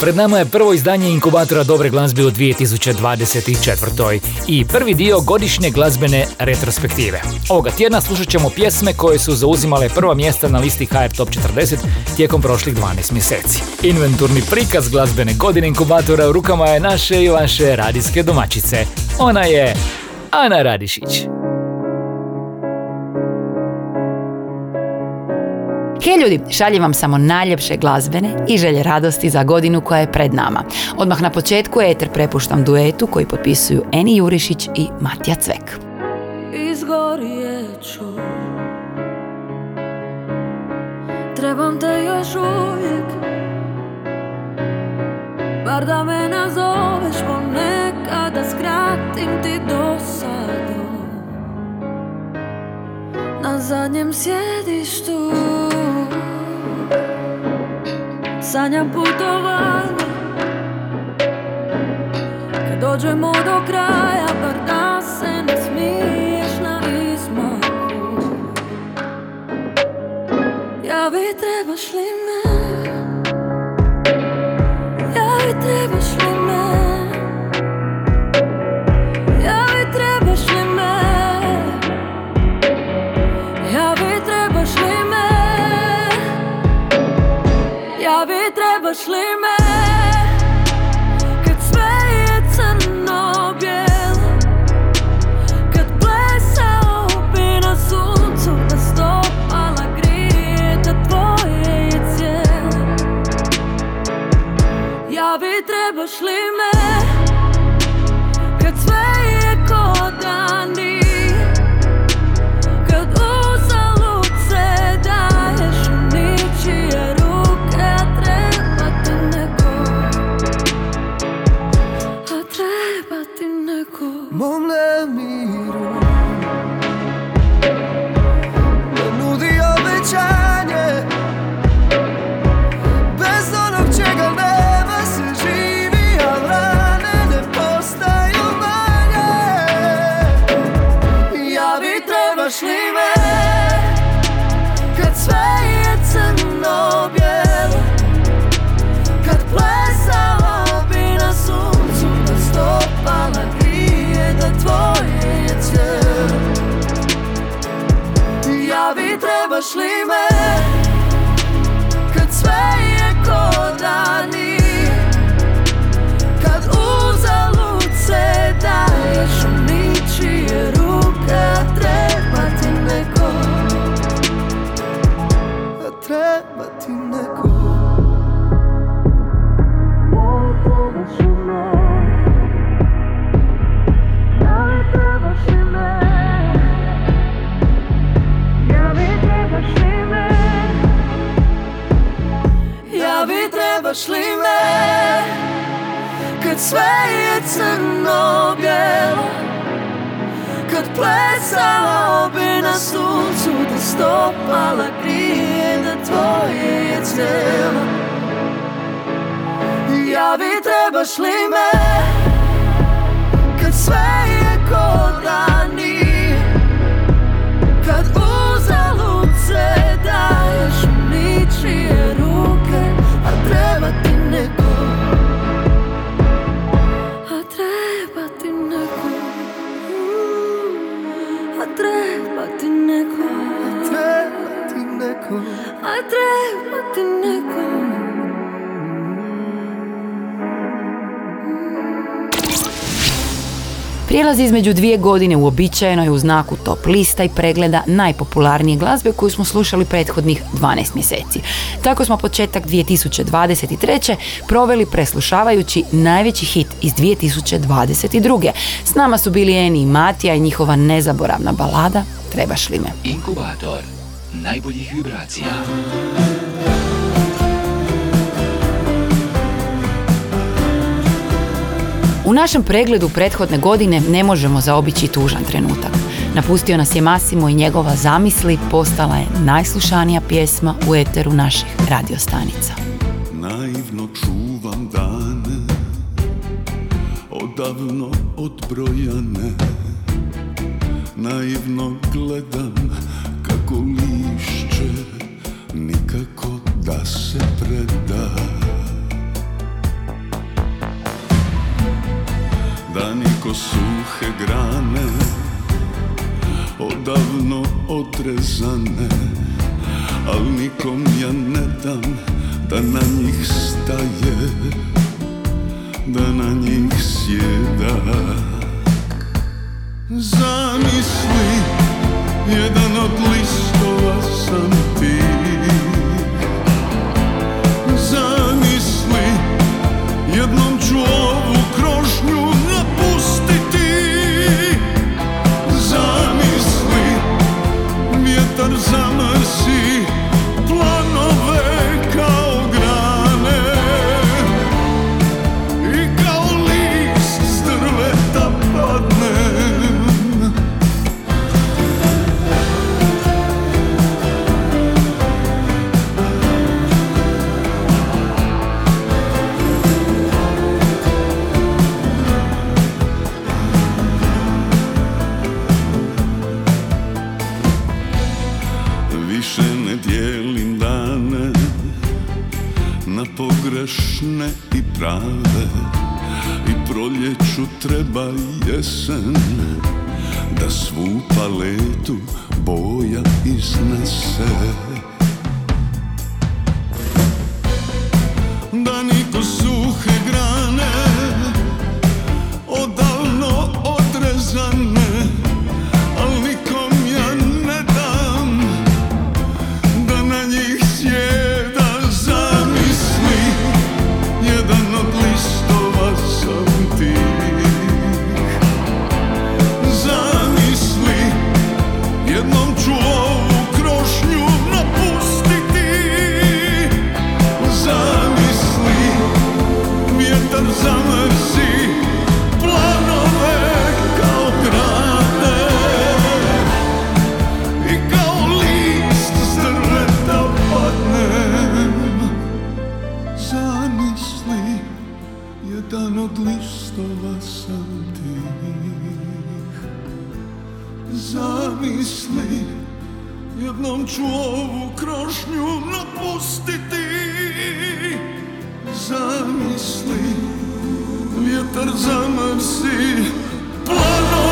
Pred nama je prvo izdanje inkubatora dobre glazbe u 2024. i prvi dio godišnje glazbene retrospektive. Ovoga tjedna slušat ćemo pjesme koje su zauzimale prva mjesta na listi HR Top 40 tijekom prošlih 12 mjeseci. Inventurni prikaz glazbene godine inkubatora u rukama je naše i vaše radijske domaćice. Ona je Ana Radišić. Hej ljudi, šaljem vam samo najljepše glazbene i želje radosti za godinu koja je pred nama. Odmah na početku eter prepuštam duetu koji potpisuju Eni Jurišić i Matija Cvek. Izgorjeću Trebam te još uvijek Bar da me nazoveš ponekada skratim ti dosadu Na zadnjem sjedištu Sanjam putovanje. Kad dođemo do kraja Ja bi trebaš trebaš li me Kad sve je crno bijelo Kad plesala bi na suncu Da stopala grije Da tvoje je cijelo Ja bi trebaš li me Kad sve je ko Prijelaz između dvije godine uobičajeno je u znaku top lista i pregleda najpopularnije glazbe koju smo slušali prethodnih 12 mjeseci. Tako smo početak 2023. proveli preslušavajući najveći hit iz 2022. S nama su bili Eni i Matija i njihova nezaboravna balada Trebaš li me. Inkubator najboljih vibracija. U našem pregledu prethodne godine ne možemo zaobići tužan trenutak. Napustio nas je Masimo i njegova zamisli postala je najslušanija pjesma u eteru naših radiostanica. Naivno čuvam dane Odavno odbrojane Naivno gledam kako lišće Nikako da se preda Da niko suhe grane Odavno odrezane Al nikom ja ne dam da na njih staje Da na njih sjeda. Zamisli Jedan od listova sam ti. Zamisli Jednom ću ovu Vjetar jedan od listova sam ti. Zamisli, jednom ću ovu krošnju napustiti. Zamisli, vjetar zamrsi planove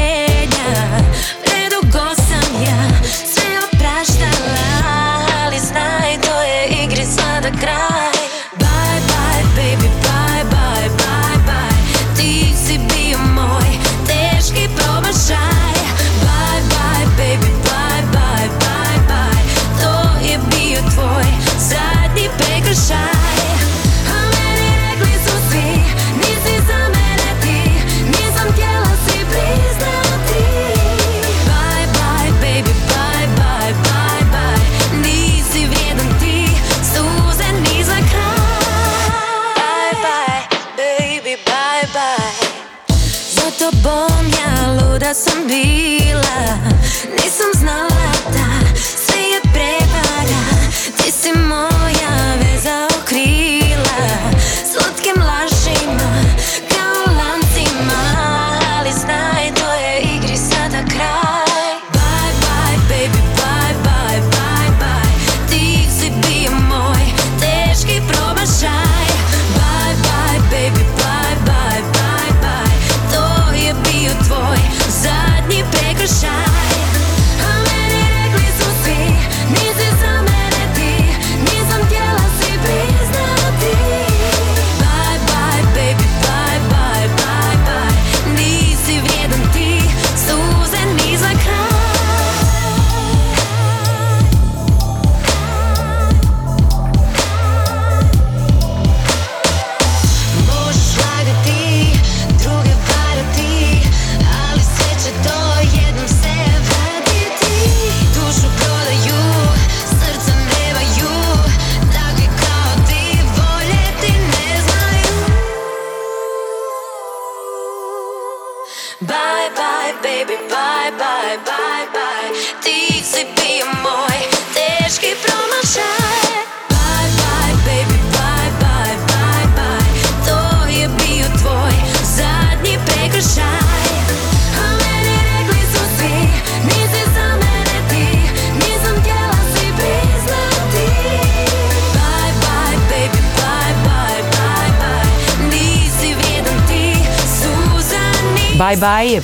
strpljenja. Predugo sam ja sve opraštala, sam bila Nisam znala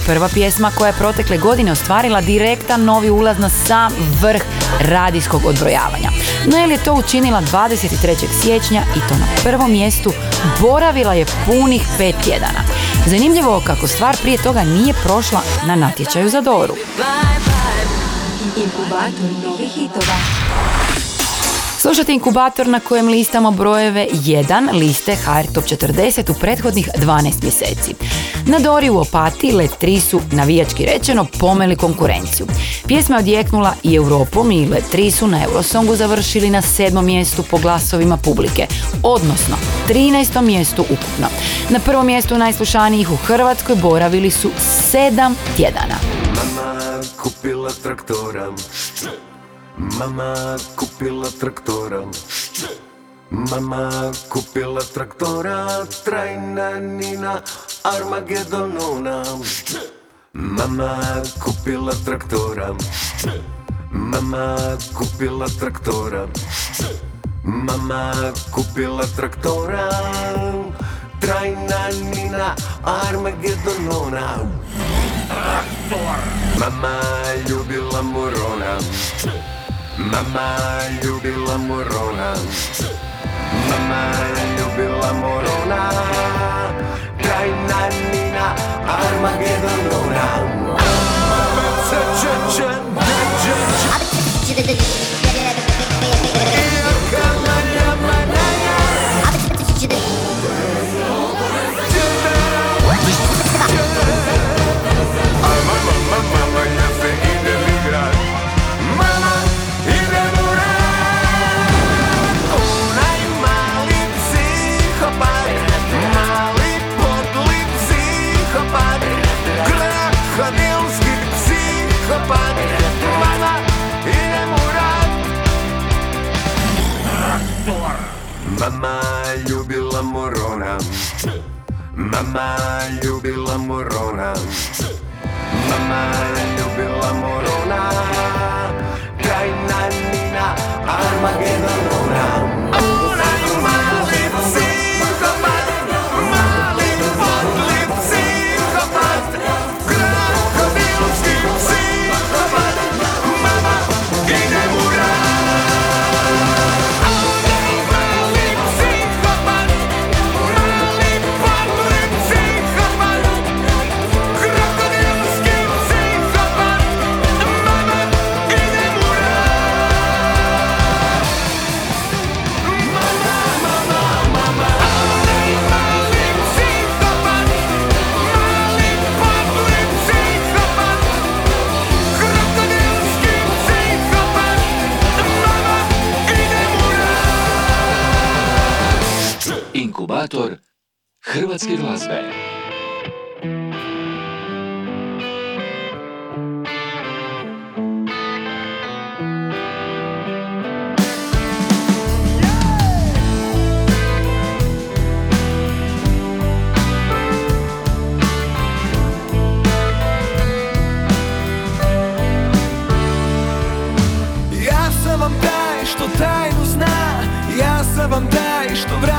prva pjesma koja je protekle godine ostvarila direktan novi ulaz na sam vrh radijskog odbrojavanja. Noel je to učinila 23. siječnja i to na prvom mjestu boravila je punih pet tjedana. Zanimljivo kako stvar prije toga nije prošla na natječaju za Doru. Slušajte inkubator na kojem listamo brojeve 1 liste HR Top 40 u prethodnih 12 mjeseci. Na Dori u Opati Let 3 su, navijački rečeno, pomeli konkurenciju. Pjesma je odjeknula i Europom i Let 3 su na Eurosongu završili na sedmom mjestu po glasovima publike, odnosno 13. mjestu ukupno. Na prvom mjestu najslušanijih u Hrvatskoj boravili su 7 tjedana. Mama kupila traktora Mama kupila traktora Mama kupila traktora Trajna Nina Armagedonona Mama kupila traktora Mama kupila traktora Mama kupila traktora Trajna Nina Armagedonona Mama ljubila morona. Mama ljubila morona. Mama ljubila morona Trajna Nina Armagedonona Mama ljubila morona. Mama ljubila morona. Mama ljubila morona. Trajna Nina Armagedonona let's get Las Vegas. Я сам вам дай, что тайну зна, я сам вам дай, что враг.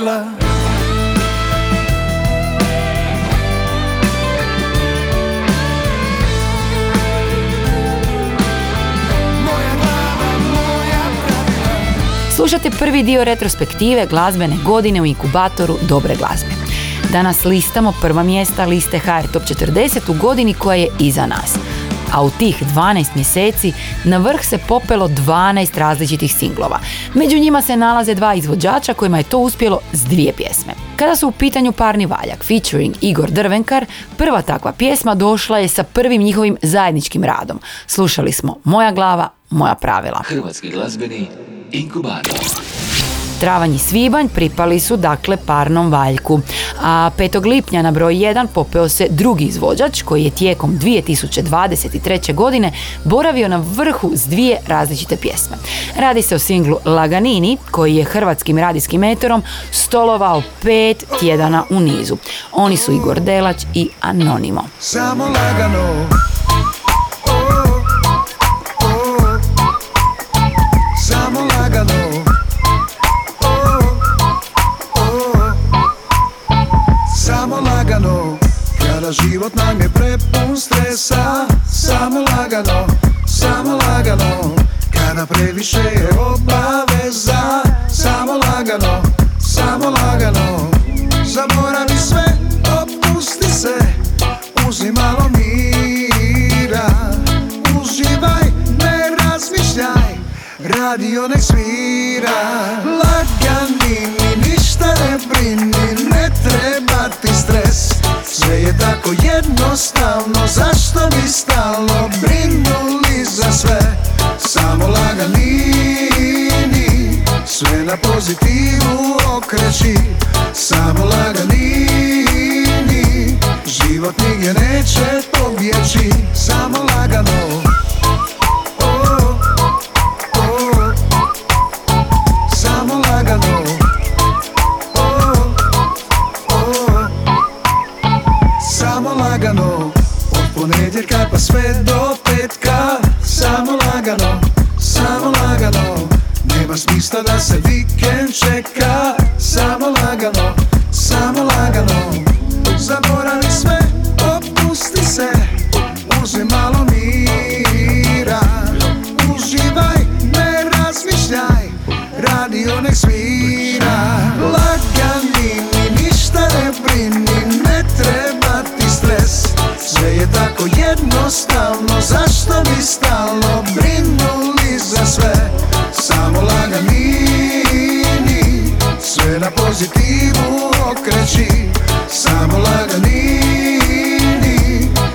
Moja Slušate prvi dio retrospektive glazbene godine u inkubatoru dobre glazbe. Danas listamo prva mjesta liste HR Top 40 u godini koja je iza nas. A u tih 12 mjeseci na vrh se popelo 12 različitih singlova. Među njima se nalaze dva izvođača kojima je to uspjelo s dvije pjesme. Kada su u pitanju parni valjak featuring Igor Drvenkar, prva takva pjesma došla je sa prvim njihovim zajedničkim radom. Slušali smo Moja glava, moja pravila. Hrvatski glazbeni inkubator. Travanj i svibanj pripali su dakle parnom valjku. A 5. lipnja na broj 1 popeo se drugi izvođač koji je tijekom 2023. godine boravio na vrhu s dvije različite pjesme. Radi se o singlu Laganini koji je hrvatskim radijskim meterom stolovao pet tjedana u nizu. Oni su Igor Delać i Anonimo. Samo lagano život nam je prepun stresa Samo lagano Samo lagano. Kada previše je obaveza na pozitivu okreći Samo laganini Život nigdje neće pobjeći Sve na pozitivu okreći Samo laganini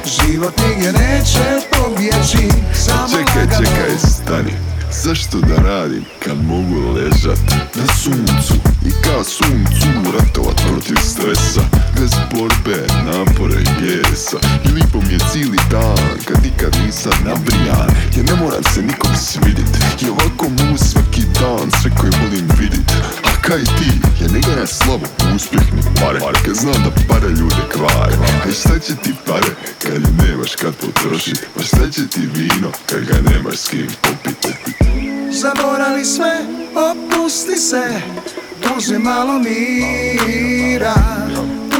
Život nigdje neće pobjeći Samo Čekaj, lagano. čekaj, stani Zašto da radim kad mogu ležat na suncu? I kao suncu ratovat protiv stresa Bez borbe, napore i bijesa. I mi je cijeli dan kad nikad nisam nabrijan Ja ne moram se nikom svidit. I ovako mu svaki dan sve koji volim vidit. A kaj ti, ja ne gledam slabo uspjeh ni pare. Kad znam da pare ljude kvare. A šta će ti pare kad nemaš kad potrošit? Pa šta će ti vino kad ga nemaš s kim popit Zaboravi sve, opusti se. Uzmi malo mira.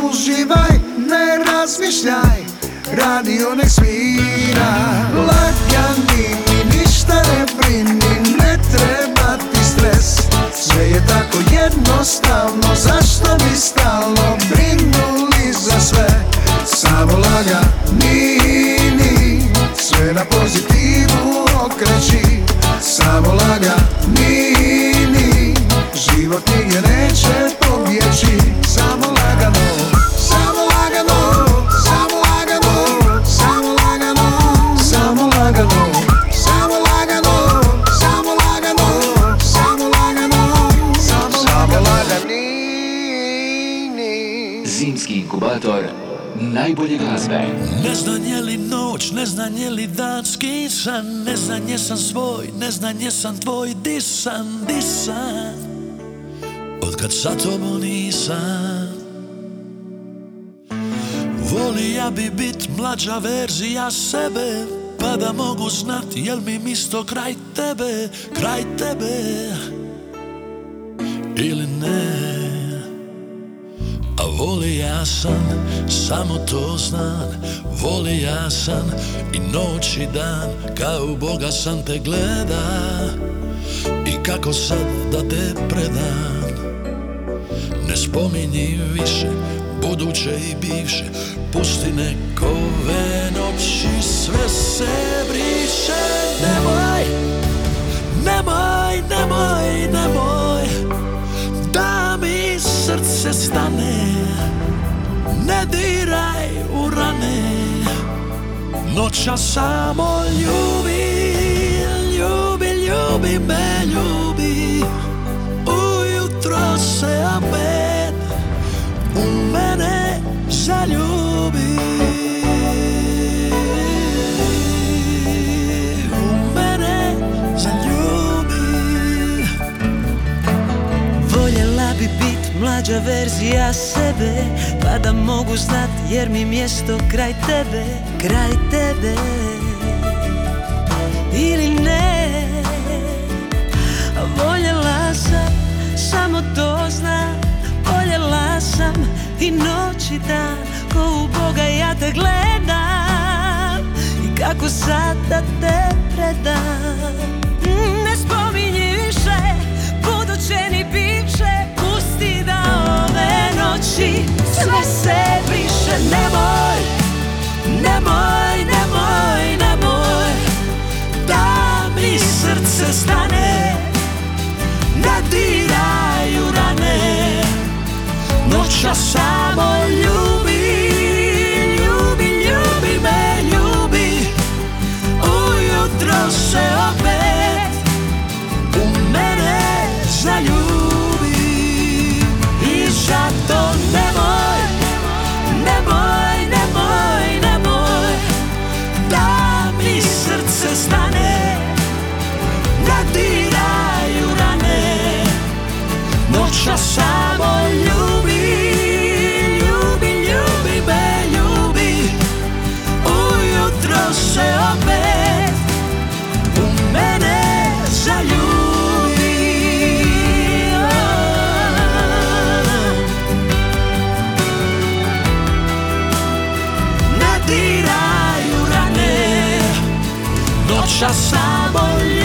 Uživaj, ne razmišljaj. Radio nek svira. Lagani mi ništa ne brini Ne treba ti stres. Sve je tako jednostavno Zašto bi stalno brinuli za sve Samo laganini Sve na pozitivu okreći Samo laganini Život nigdje neće pobjeći Samo lagano Samo lagano Samo lagano Samo lagano Samo lagano Samo lagano Samo lagano Samo lagano Samo laganini Zimski inkubator najbolje glazbe. Ne znam je li noć, ne znam je li dan skisan Ne znam jesam svoj, ne znam jesam tvoj Disan, disan. Od kad sa tobom nisam. Volija bi bit mlađa verzija sebe Pa da mogu znat jel mi misto kraj tebe Kraj tebe. Ili ne voli ja sam, samo to znam. Voli ja sam i noć i dan Kao Boga sam te gleda. I kako sad da te predam? Ne spominji više buduće i bivše. Pusti nekove noći sve se briše. Nemoj, nemoj, nemoj, nemoj srce stane Ne diraj u rane. Noća samo ljubi Ljubi, ljubi me, ljubi. Ujutro se opet U mene zaljubi mlađa verzija sebe Pa da mogu znat jer mi mjesto kraj tebe Kraj tebe. Ili ne Voljela sam, samo to znam Voljela sam i noć i dan Ko u Boga ja te gledam I kako sad da te predam. Mm, noći sve se briše Nemoj, nemoj, nemoj, nemoj Da mi srce stane Ne diraju rane Noća samo ljubi še samo ljubi, ljubi, ljubi me, ljubi. Ujutro se opet u mene zaljubi. Ne diraju rane, noća samo ljubi.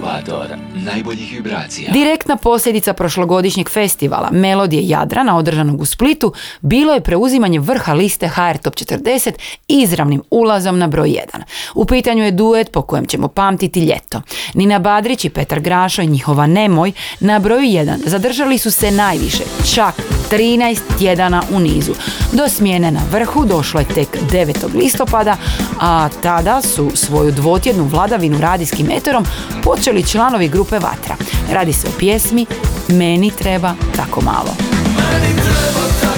inkubator najboljih vibracija. Direkt direktna posljedica prošlogodišnjeg festivala Melodije Jadrana održanog u Splitu bilo je preuzimanje vrha liste HR Top 40 izravnim ulazom na broj 1. U pitanju je duet po kojem ćemo pamtiti ljeto. Nina Badrić i Petar Grašo i njihova Nemoj na broju 1 zadržali su se najviše, čak 13 tjedana u nizu. Do smjene na vrhu došlo je tek 9. listopada, a tada su svoju dvotjednu vladavinu radijskim eterom počeli članovi grupe Vatra. Radi se o pjesmi Meni treba tako malo. Meni treba tako malo.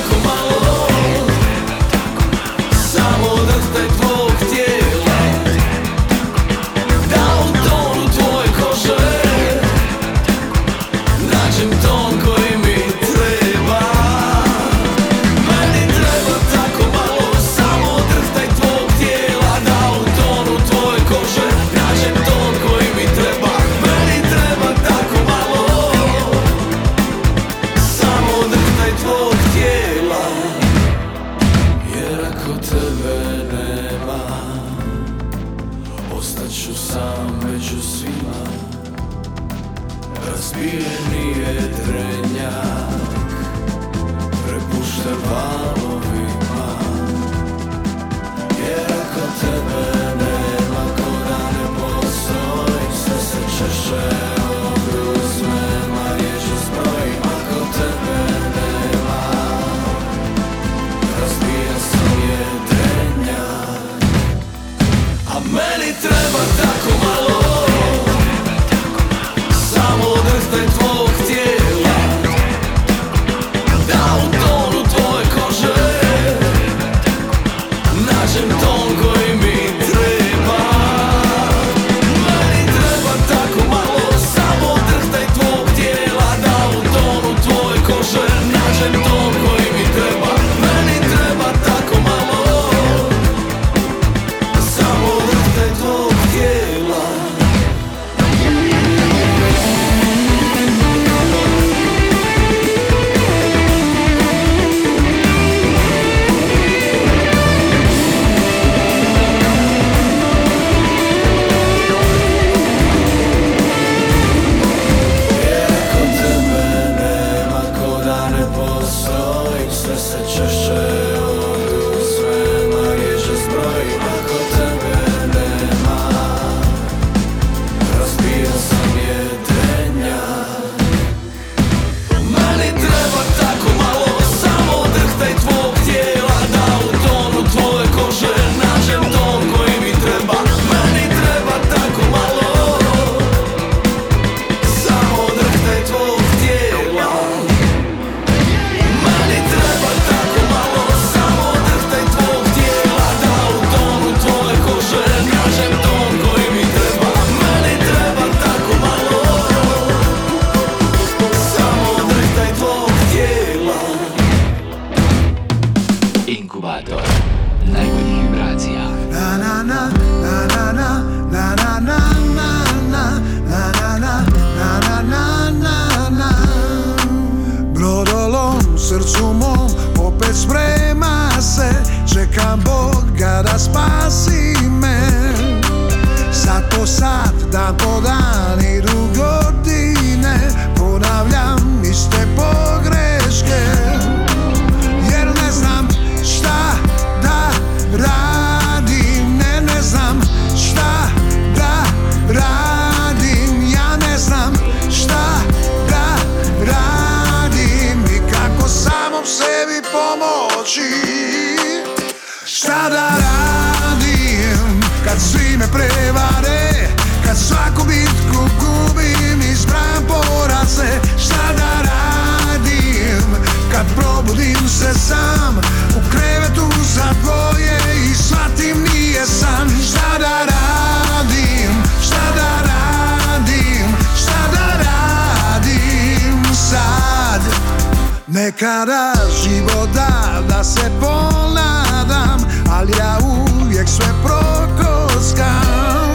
Nekada život da, da se ponadam Ali ja uvijek sve prokoskam.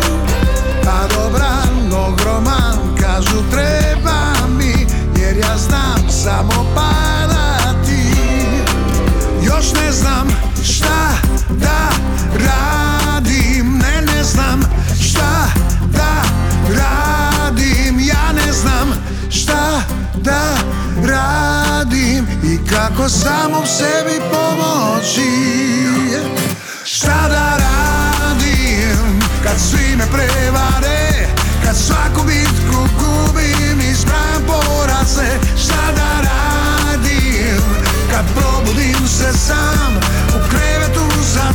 Pa dobran, groman kažu treba mi Jer ja znam samo padati. Još ne znam šta da radim Ne, ne znam šta da radim. Ja ne znam šta da radim. Kako samom sebi pomoći? Šta da radim Kad svi me prevare? Kad svaku bitku gubim i zbram poraze? Šta da radim Kad probudim se sam? U krevetu za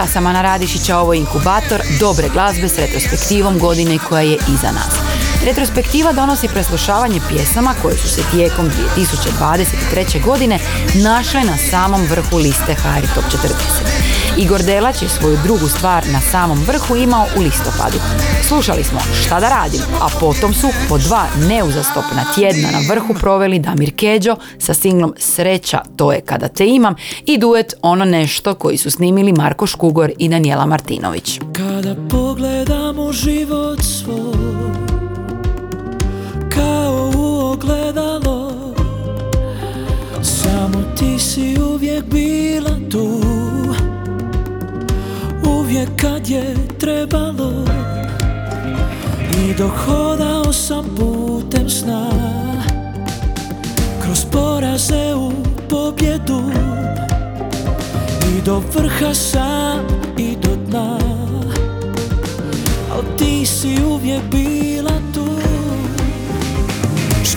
ja sam Ana Radišić, a ovo je inkubator dobre glazbe s retrospektivom godine koja je iza nas. Retrospektiva donosi preslušavanje pjesama koje su se tijekom 2023. godine našle na samom vrhu liste HR Top 40. Igor Delać je svoju drugu stvar na samom vrhu imao u listopadu. Slušali smo Šta da radim, a potom su po dva neuzastopna tjedna na vrhu proveli Damir Keđo sa singlom Sreća, to je kada te imam i duet Ono nešto koji su snimili Marko Škugor i Daniela Martinović. Kada pogledamo život svoj Kao u ogledalo Samo ti si uvijek bila tu Uvijek kad je trebalo. I dohodao sam putem sna. Kroz poraze u pobjedu. I do vrha sam i do dna. Al ti si uvijek bila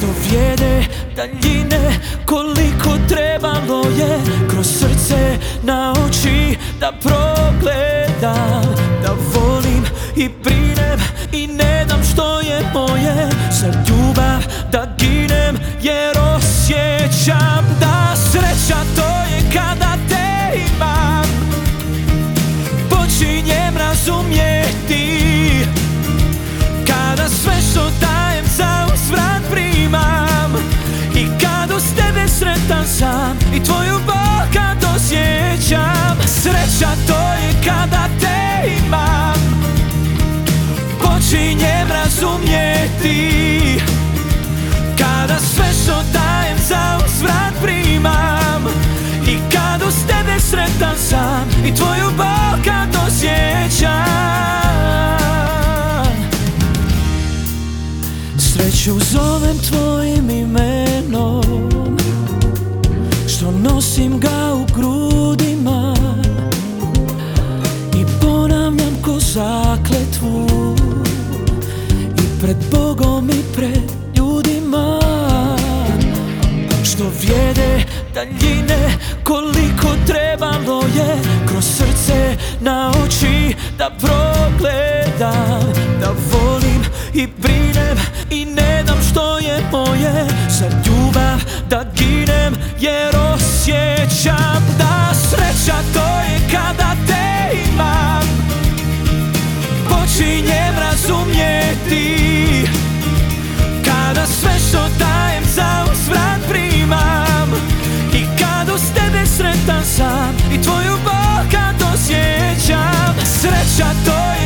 Što vrijede daljine Koliko trebalo je Kroz srce na oči Da progledam Da volim i brinem I ne dam što je moje Za ljubav da ginem Jer osjećam da sreća to je kada te imam. Počinjem razumjeti Kada sve što dajem uz tebe sretan sam I tvoju bol kad osjećam Sreća to je kada te imam. Počinjem razumjeti. Kada sve što dajem za uzvrat primam. I kad uz tebe sretan sam I tvoju bol kad osjećam Sreću zovem tvojim imenom Što nosim ga u grudima I ponavljam ko zakletvu I pred Bogom i pred ljudima Što vrijede daljine Koliko trebalo je Kroz srce na oči Da progledam Da volim i brinem I ne dam što je moje. Za ljubav da ginem Jer osjećam da sreća to je kada te imam Počinjem razumjeti. Kada sve što dajem za uzvrat primam I kad uz tebe sretan sam I tvoju bol kad osjećam Sreća to je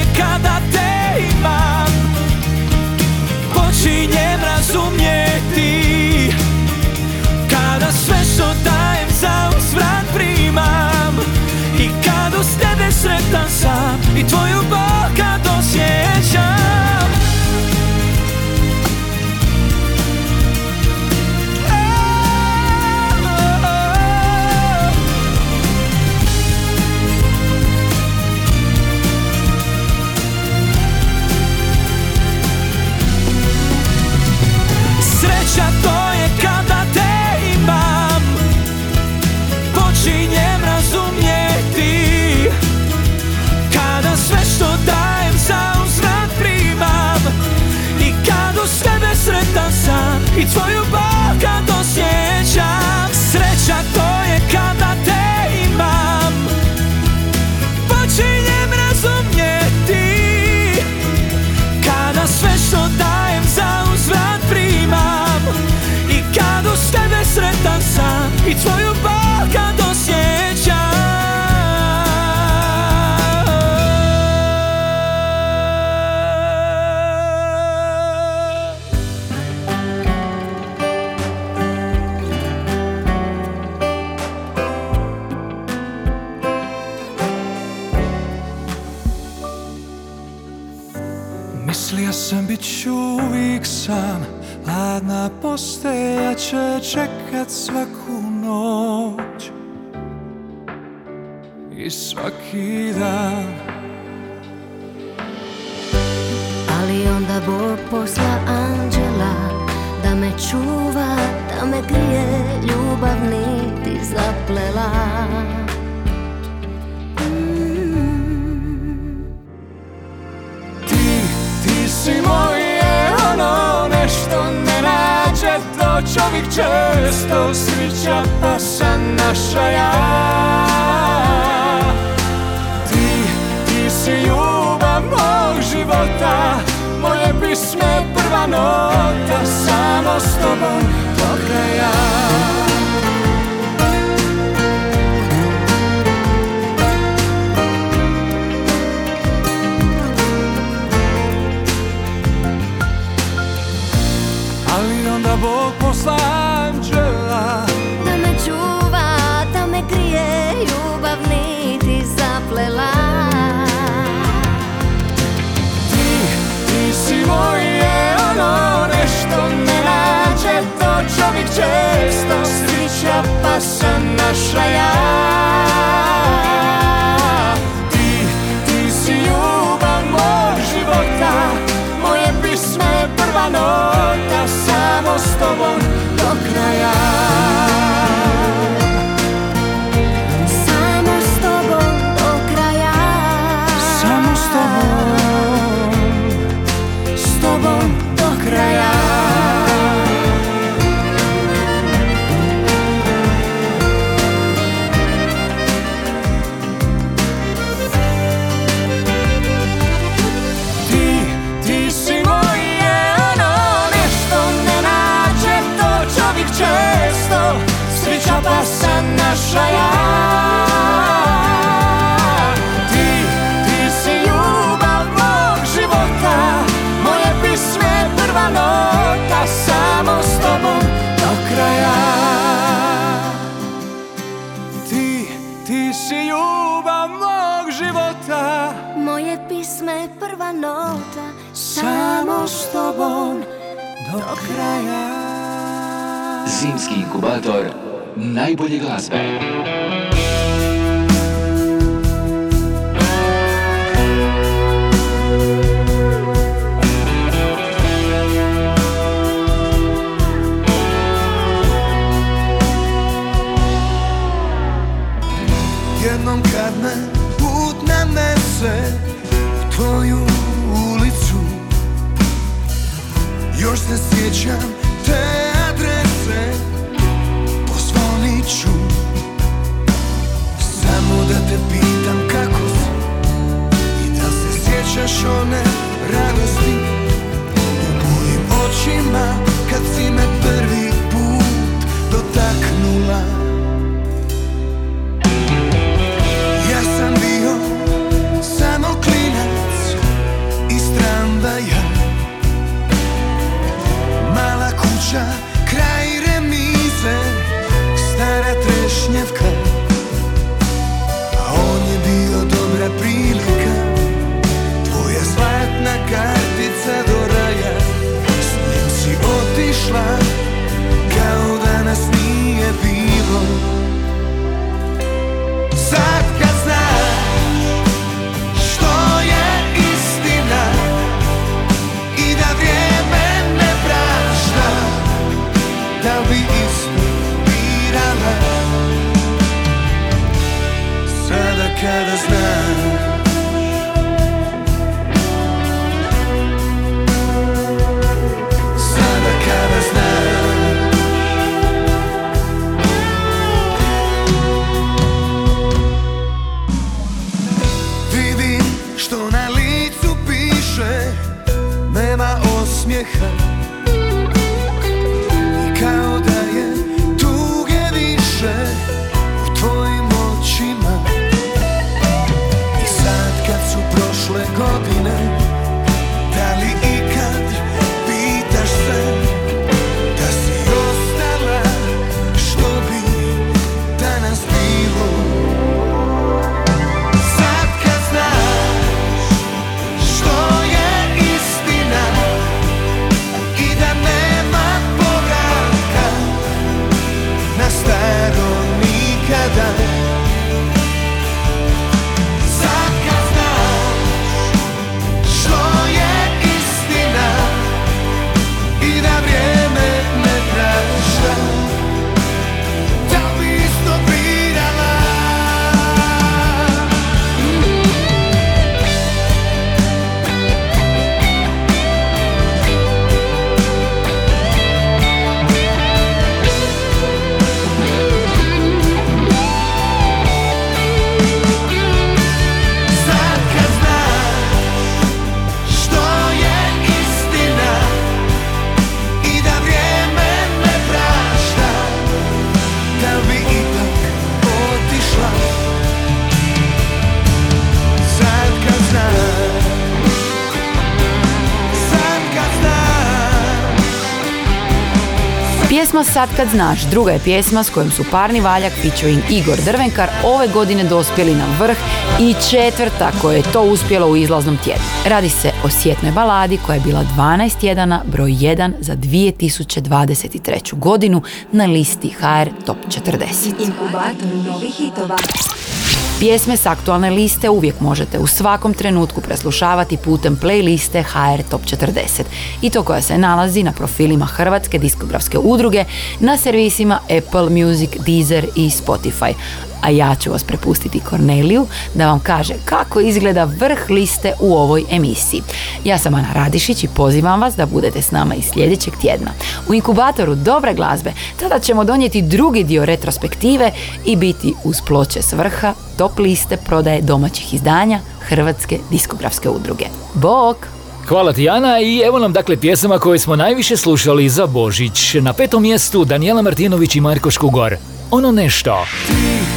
primam I kad uz tebe sretan sam I tvoju bol kad osjećam Tvoju bol kad osjećam Sreća to je kada te imam. Počinjem razumjeti. Kada sve što dajem za uzvrat primam. I kad uz tebe sretan sam. I tvoju bol kad osjećam Posteja će čekat svaku noć. I svaki dan. Ali onda Bog posla anđela Da me čuva, da me grije Ljubav niti zaplela To čovjek često svića pa sam naša ja Ti, ti si ljubav mog života Moje pisme prva nota Samo s tobom do kraja moje ono nešto ne nađe. To čovjek često srića pa sam naša ja. Ti, ti si ljubav mog života Moje pismo je prva nota Samo s tobom do kraja često srića pa sam naša ja. Ti, ti si ljubav mog života Moje pisme prva nota Samo s tobom do kraja. Ti, ti si ljubav mog života Moje pisme prva nota Samo s tobom do kraja Zimski inkubator najbolje glazbe. Jednom kad me put nanese u tvoju ulicu Još se sjećam Pozvonit ću. Samo da te pitam kako si I da se sjećaš one radosti U mojim očima kad si me prvi put dotaknula trešnjevka A Sad kad znaš druga je pjesma s kojom su Parni Valjak featuring Igor Drvenkar ove godine dospjeli na vrh i četvrta koja je to uspjela u izlaznom tjednu. Radi se o sjetnoj baladi koja je bila 12 tjedana broj 1 za 2023. godinu na listi HR Top 40. Inkubator novih hitova. Pjesme s aktualne liste uvijek možete u svakom trenutku preslušavati putem playliste HR Top 40 i to koja se nalazi na profilima Hrvatske diskografske udruge na servisima Apple Music, Deezer i Spotify. A ja ću vas prepustiti Korneliju da vam kaže kako izgleda vrh liste u ovoj emisiji. Ja sam Ana Radišić i pozivam vas da budete s nama i sljedećeg tjedna. U inkubatoru dobre glazbe tada ćemo donijeti drugi dio retrospektive i biti uz ploče s vrha top liste prodaje domaćih izdanja Hrvatske diskografske udruge. Bok! Hvala ti Ana i evo nam dakle pjesama koje smo najviše slušali za Božić. Na petom mjestu Danijela Martinović i Marko Škugor. Ono nešto. Ti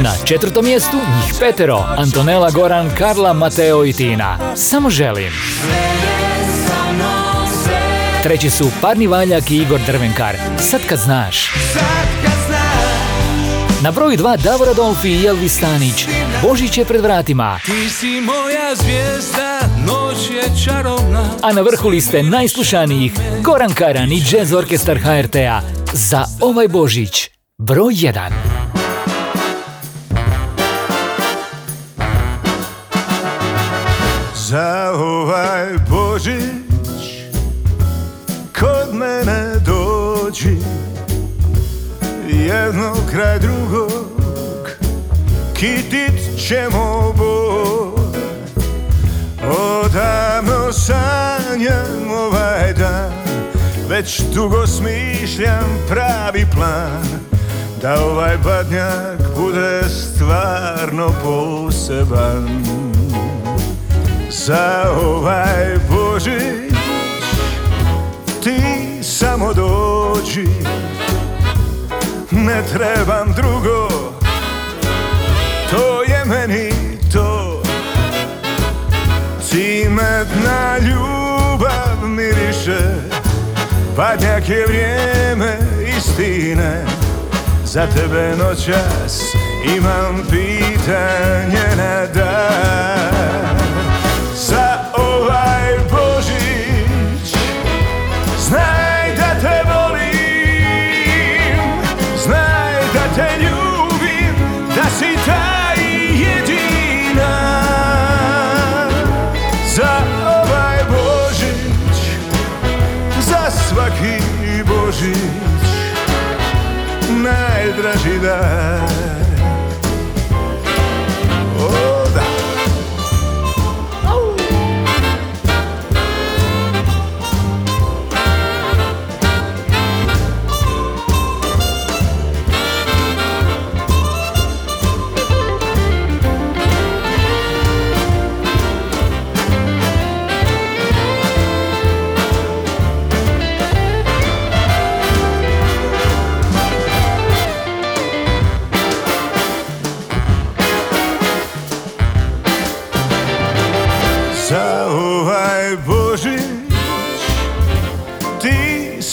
Na četvrtom mjestu njih petero. Antonela Goran, Karla, Mateo i Tina. Samo želim. Treći su Parni Valjak i Igor Drvenkar. Sad kad znaš. Na broju dva Davor Adolfi i Elvis Stanić. Božić je pred vratima. Ti si moja zvijezda, noć je čarobna A na vrhu liste najslušanijih Goran Karan i Jazz Orkestar HRT-a za ovaj Božić. Broj 1. Za ovaj Božić Kod mene dođi. Jedno kraj drugog Kitit ćemo bor Odavno sanjam ovaj dan Već dugo smišljam pravi plan Da ovaj badnjak bude stvarno poseban. Za ovaj Božić Ti samo dođi. Ne trebam drugo To je meni to. Cimetna ljubav miriše Badnjak je vrijeme istine Za tebe noćas imam pitanje na dan Najdraži dan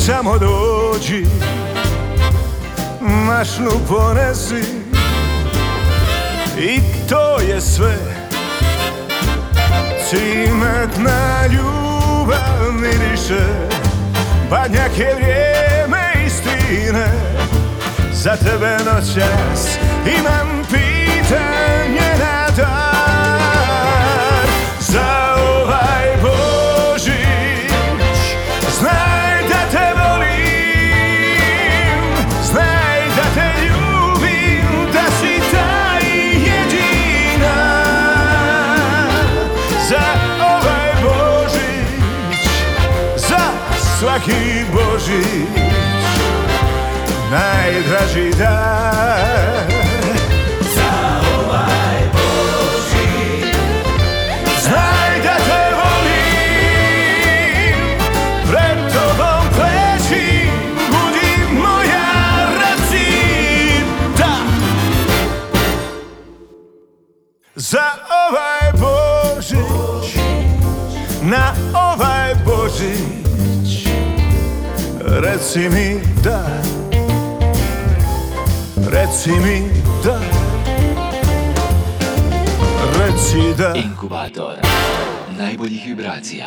samo dođi Mašnu ponesi I to je sve Cimetna ljubav miriše. Badnjak je vrijeme istine Za tebe noćas imam pitanje na svaki Božić Najdraži dan Reci mi da. Reci mi da. Reci da. Inkubator. Najboljih vibracija.